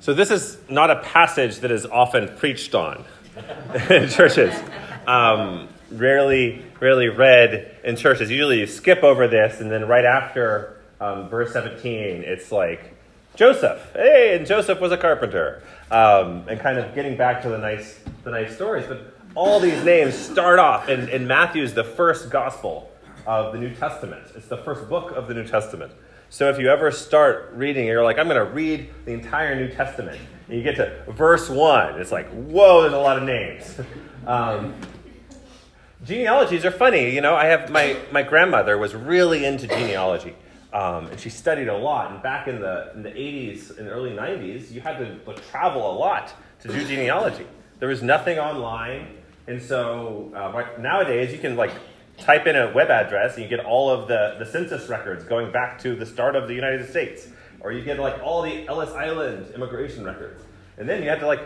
So, this is not a passage that is often preached on in churches. Um, rarely, rarely read in churches. Usually you skip over this, and then right after um, verse 17, it's like, Joseph, hey, and Joseph was a carpenter, um, and kind of getting back to the nice, the nice stories. But all these names start off, and, and Matthew's the first gospel of the New Testament. It's the first book of the New Testament. So if you ever start reading, you're like, I'm going to read the entire New Testament. And you get to verse 1. It's like, whoa, there's a lot of names. Um, genealogies are funny. You know, I have my, my grandmother was really into genealogy. Um, and she studied a lot. And back in the, in the 80s and early 90s, you had to like, travel a lot to do genealogy. There was nothing online. And so uh, nowadays, you can like type in a web address and you get all of the, the census records going back to the start of the United States. Or you get like all the Ellis Island immigration records. And then you have to like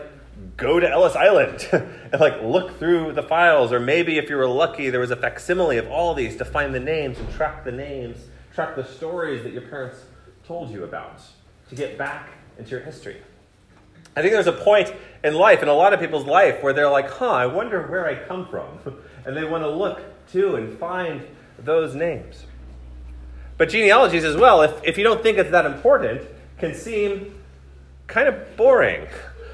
go to Ellis Island and like look through the files. Or maybe if you were lucky, there was a facsimile of all these to find the names and track the names, track the stories that your parents told you about to get back into your history. I think there's a point in life, in a lot of people's life, where they're like, huh, I wonder where I come from. and they want to look to and find those names. But genealogies as well, if, if you don't think it's that important, can seem kind of boring.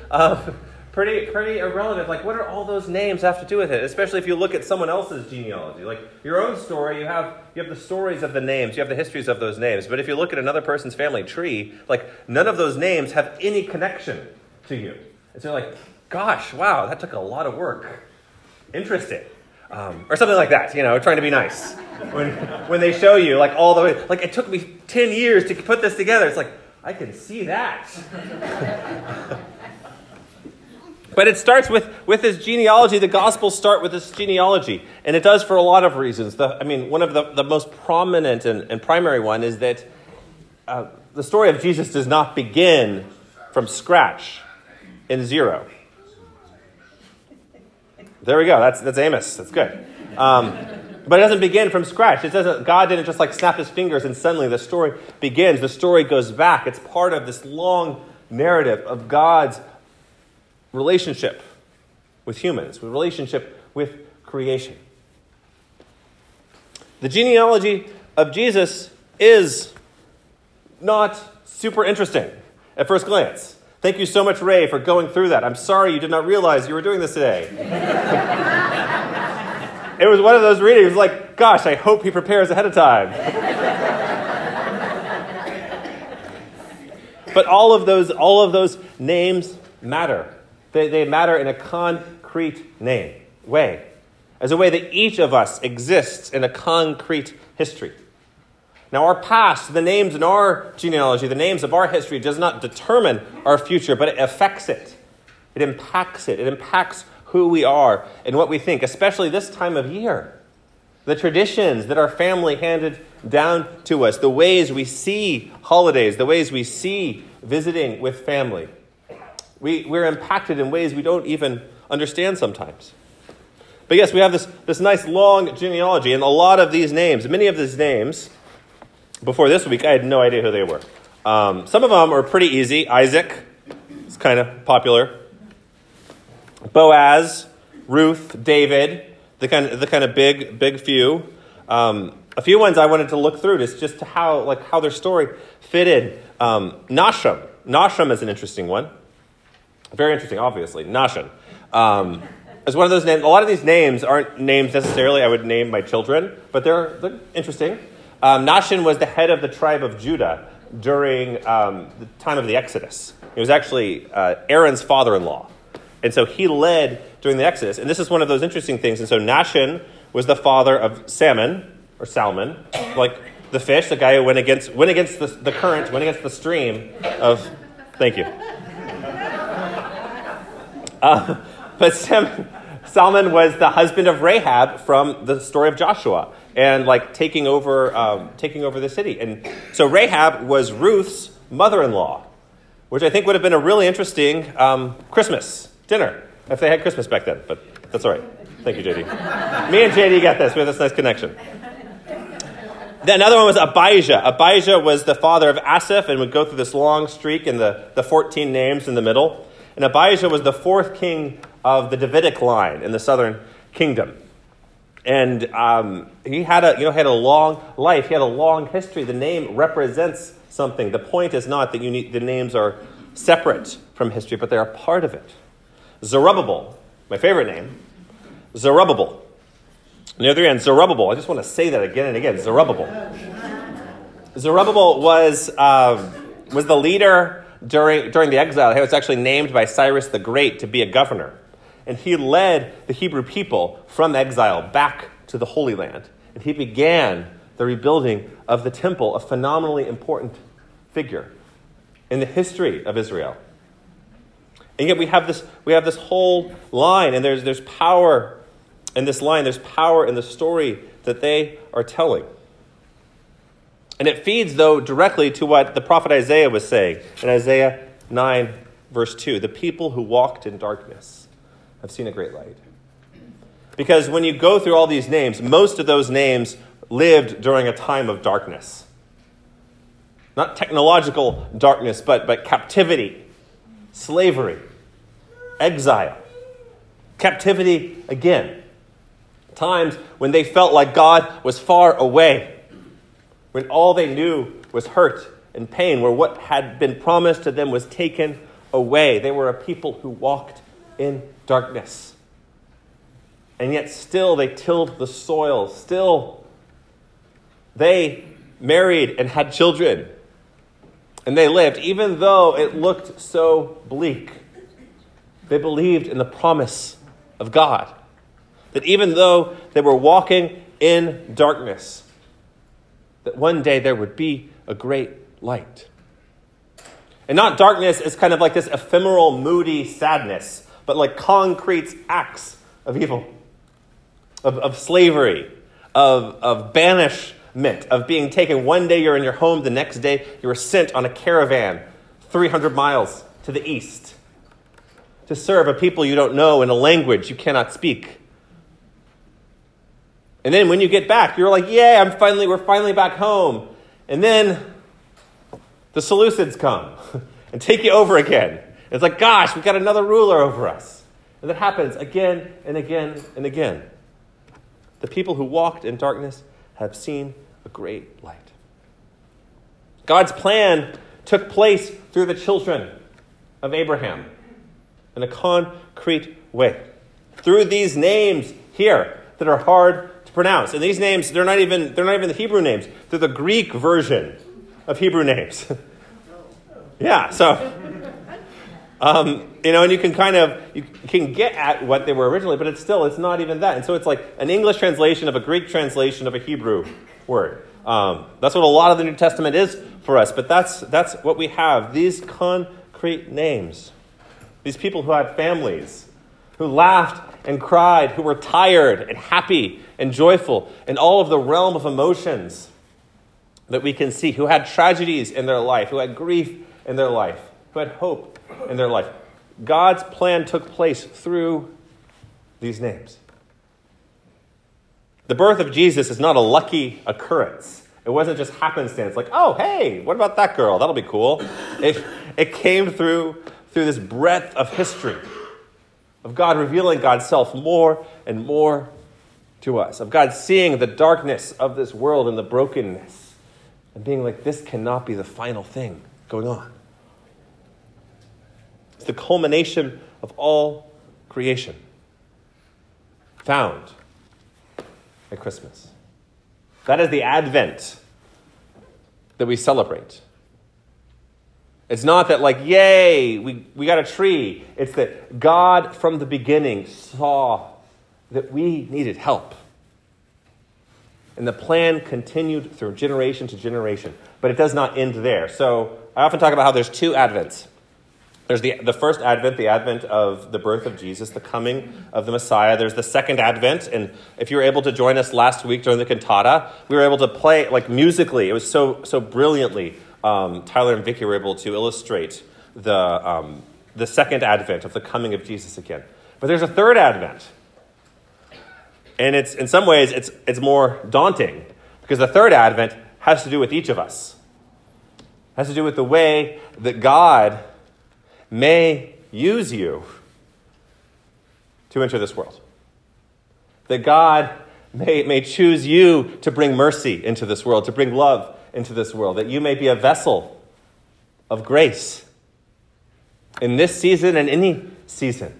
Uh, pretty, pretty irrelevant. Like, what are all those names have to do with it? Especially if you look at someone else's genealogy. Like your own story, you have you have the stories of the names, you have the histories of those names. But if you look at another person's family tree, like none of those names have any connection to you. And so like, gosh, wow, that took a lot of work. Interesting. Um, or something like that, you know, trying to be nice. When, when they show you, like, all the way, like, it took me 10 years to put this together. It's like, I can see that. but it starts with, with this genealogy. The Gospels start with this genealogy. And it does for a lot of reasons. The, I mean, one of the, the most prominent and, and primary one is that uh, the story of Jesus does not begin from scratch in zero. There we go. That's, that's Amos. That's good. Um, but it doesn't begin from scratch. It doesn't, God didn't just like snap his fingers and suddenly the story begins. The story goes back. It's part of this long narrative of God's relationship with humans, with relationship with creation. The genealogy of Jesus is not super interesting at first glance. Thank you so much, Ray, for going through that. I'm sorry you did not realize you were doing this today. it was one of those readings like, gosh, I hope he prepares ahead of time. but all of those, all of those names matter. They, they matter in a concrete name way, as a way that each of us exists in a concrete history. Now, our past, the names in our genealogy, the names of our history, does not determine our future, but it affects it. It impacts it. It impacts who we are and what we think, especially this time of year. The traditions that our family handed down to us, the ways we see holidays, the ways we see visiting with family. We, we're impacted in ways we don't even understand sometimes. But yes, we have this, this nice long genealogy, and a lot of these names, many of these names, before this week, I had no idea who they were. Um, some of them are pretty easy. Isaac is kind of popular. Boaz, Ruth, David, the kind of, the kind of big, big few. Um, a few ones I wanted to look through just, just to how, like, how their story fitted. Um, Nahshon. Nahshon is an interesting one. Very interesting, obviously. Nahshon. Um, is one of those names. A lot of these names aren't names necessarily I would name my children, but they're, they're interesting. Um, Nahshon was the head of the tribe of Judah during um, the time of the Exodus. He was actually uh, Aaron's father in law. And so he led during the Exodus. And this is one of those interesting things. And so Nahshon was the father of Salmon, or Salmon, like the fish, the guy who went against, went against the, the current, went against the stream of. Thank you. Uh, but Salmon, Salmon was the husband of Rahab from the story of Joshua and like taking over, um, taking over the city. And so Rahab was Ruth's mother-in-law, which I think would have been a really interesting um, Christmas dinner if they had Christmas back then. But that's all right. Thank you, JD. Me and JD got this. We have this nice connection. Then another one was Abijah. Abijah was the father of Asaph and would go through this long streak in the, the 14 names in the middle. And Abijah was the fourth king of the Davidic line in the southern kingdom. And um, he had a, you know, had a long life. He had a long history. The name represents something. The point is not that you need, the names are separate from history, but they are a part of it. Zerubbabel, my favorite name, Zerubbabel. On the other end, Zerubbabel. I just want to say that again and again. Zerubbabel. Zerubbabel was, uh, was the leader during, during the exile. He was actually named by Cyrus the Great to be a governor. And he led the Hebrew people from exile back to the Holy Land. And he began the rebuilding of the temple, a phenomenally important figure in the history of Israel. And yet we have this, we have this whole line, and there's, there's power in this line, there's power in the story that they are telling. And it feeds, though, directly to what the prophet Isaiah was saying in Isaiah 9, verse 2 The people who walked in darkness have seen a great light. Because when you go through all these names, most of those names lived during a time of darkness. Not technological darkness, but, but captivity, slavery, exile. Captivity again. Times when they felt like God was far away, when all they knew was hurt and pain, where what had been promised to them was taken away. They were a people who walked in darkness. And yet, still, they tilled the soil. Still, they married and had children. And they lived, even though it looked so bleak. They believed in the promise of God. That even though they were walking in darkness, that one day there would be a great light. And not darkness as kind of like this ephemeral, moody sadness, but like concrete acts of evil, of, of slavery, of, of banishment, of being taken. One day you're in your home, the next day you are sent on a caravan 300 miles to the east to serve a people you don't know in a language you cannot speak. And then when you get back, you're like, "Yay! I'm finally we're finally back home." And then the Seleucids come and take you over again. It's like, "Gosh, we've got another ruler over us." And that happens again and again and again. The people who walked in darkness have seen a great light. God's plan took place through the children of Abraham in a concrete way. Through these names here that are hard to pronounce. And these names, they're not even, they're not even the Hebrew names. They're the Greek version of Hebrew names. yeah, so um, you know, and you can kind of you can get at what they were originally, but it's still it's not even that. And so it's like an English translation of a Greek translation of a Hebrew word. Um, that's what a lot of the New Testament is for us. But that's that's what we have. These concrete names. These people who had families, who laughed and cried, who were tired and happy and joyful, in all of the realm of emotions that we can see, who had tragedies in their life, who had grief in their life, who had hope in their life. God's plan took place through these names. The birth of Jesus is not a lucky occurrence. It wasn't just happenstance, like, oh, hey, what about that girl? That'll be cool. It, it came through through this breadth of history of God revealing God's self more and more to us, of God seeing the darkness of this world and the brokenness, and being like, this cannot be the final thing going on. It's the culmination of all creation found at Christmas. That is the Advent that we celebrate. It's not that, like, yay, we, we got a tree. It's that God from the beginning saw that we needed help. And the plan continued through generation to generation. But it does not end there. So I often talk about how there's two Advents. There's the, the first Advent, the Advent of the birth of Jesus, the coming of the Messiah. There's the second Advent. And if you were able to join us last week during the cantata, we were able to play, like, musically. It was so, so brilliantly um, Tyler and Vicky were able to illustrate the, um, the second advent of the coming of Jesus again. But there's a third advent. And it's, in some ways, it's, it's more daunting Because the third advent has to do with each of us. It has to do with the way that God may use you to enter this world. That God may, may choose you to bring mercy into this world, to bring love into this world, that you may be a vessel of grace in this season and any season.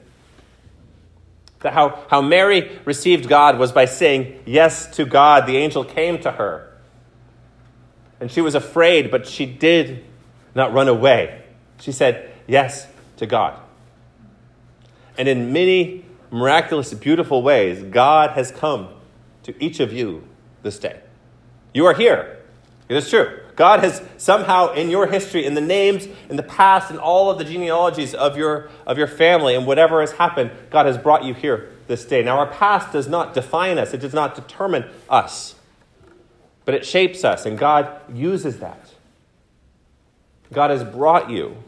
That how, how Mary received God was by saying yes to God. The angel came to her. And she was afraid, but she did not run away. She said yes to God. And in many miraculous, beautiful ways, God has come to each of you this day. You are here. It is true. God has somehow, in your history, in the names, in the past, in all of the genealogies of your, of your family, and whatever has happened, God has brought you here this day. Now, our past does not define us, it does not determine us, but it shapes us, and God uses that. God has brought you,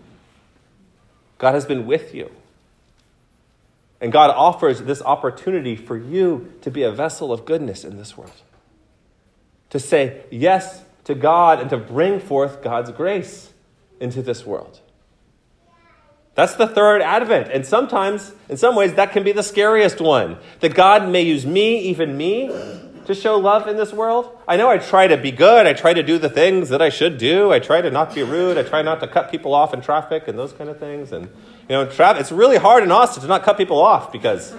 God has been with you. And God offers this opportunity for you to be a vessel of goodness in this world. To say yes to God and to bring forth God's grace into this world. That's the third advent. And sometimes, in some ways, that can be the scariest one. That God may use me, even me, to show love in this world. I know I try to be good. I try to do the things that I should do. I try to not be rude. I try not to cut people off in traffic and those kind of things. And, you know, traffic, it's really hard in Austin to not cut people off because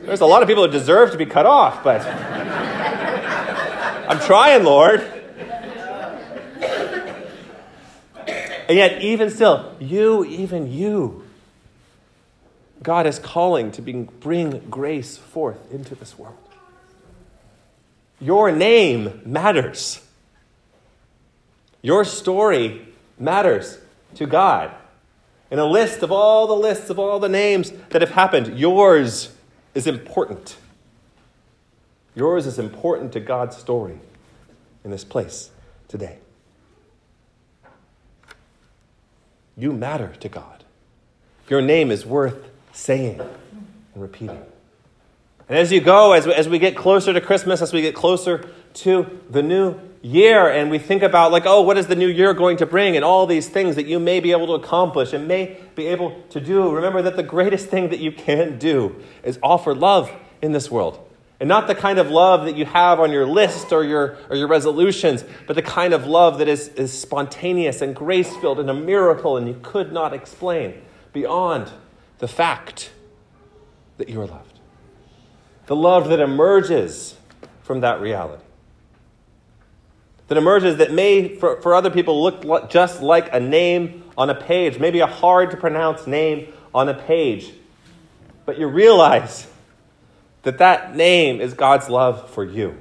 there's a lot of people who deserve to be cut off, but I'm trying, Lord. And yet, even still, you, even you, God is calling to bring grace forth into this world. Your name matters. Your story matters to God. In a list of all the lists of all the names that have happened, yours is important. Yours is important to God's story in this place today. You matter to God. Your name is worth saying and repeating. And as you go, as we, as we get closer to Christmas, as we get closer to the new year, and we think about, like, oh, what is the new year going to bring, and all these things that you may be able to accomplish and may be able to do, remember that the greatest thing that you can do is offer love in this world. And not the kind of love that you have on your list or your, or your resolutions, but the kind of love that is, is spontaneous and grace filled and a miracle and you could not explain beyond the fact that you are loved. The love that emerges from that reality. That emerges that may, for, for other people, look just like a name on a page, maybe a hard to pronounce name on a page. But you realize that that name is God's love for you.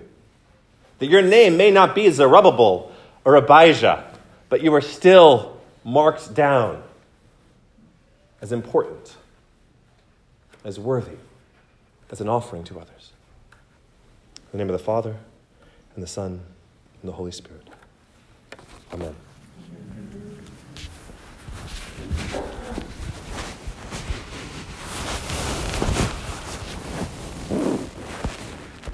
That your name may not be Zerubbabel or Abijah, but you are still marked down as important, as worthy, as an offering to others. In the name of the Father, and the Son, and the Holy Spirit. Amen.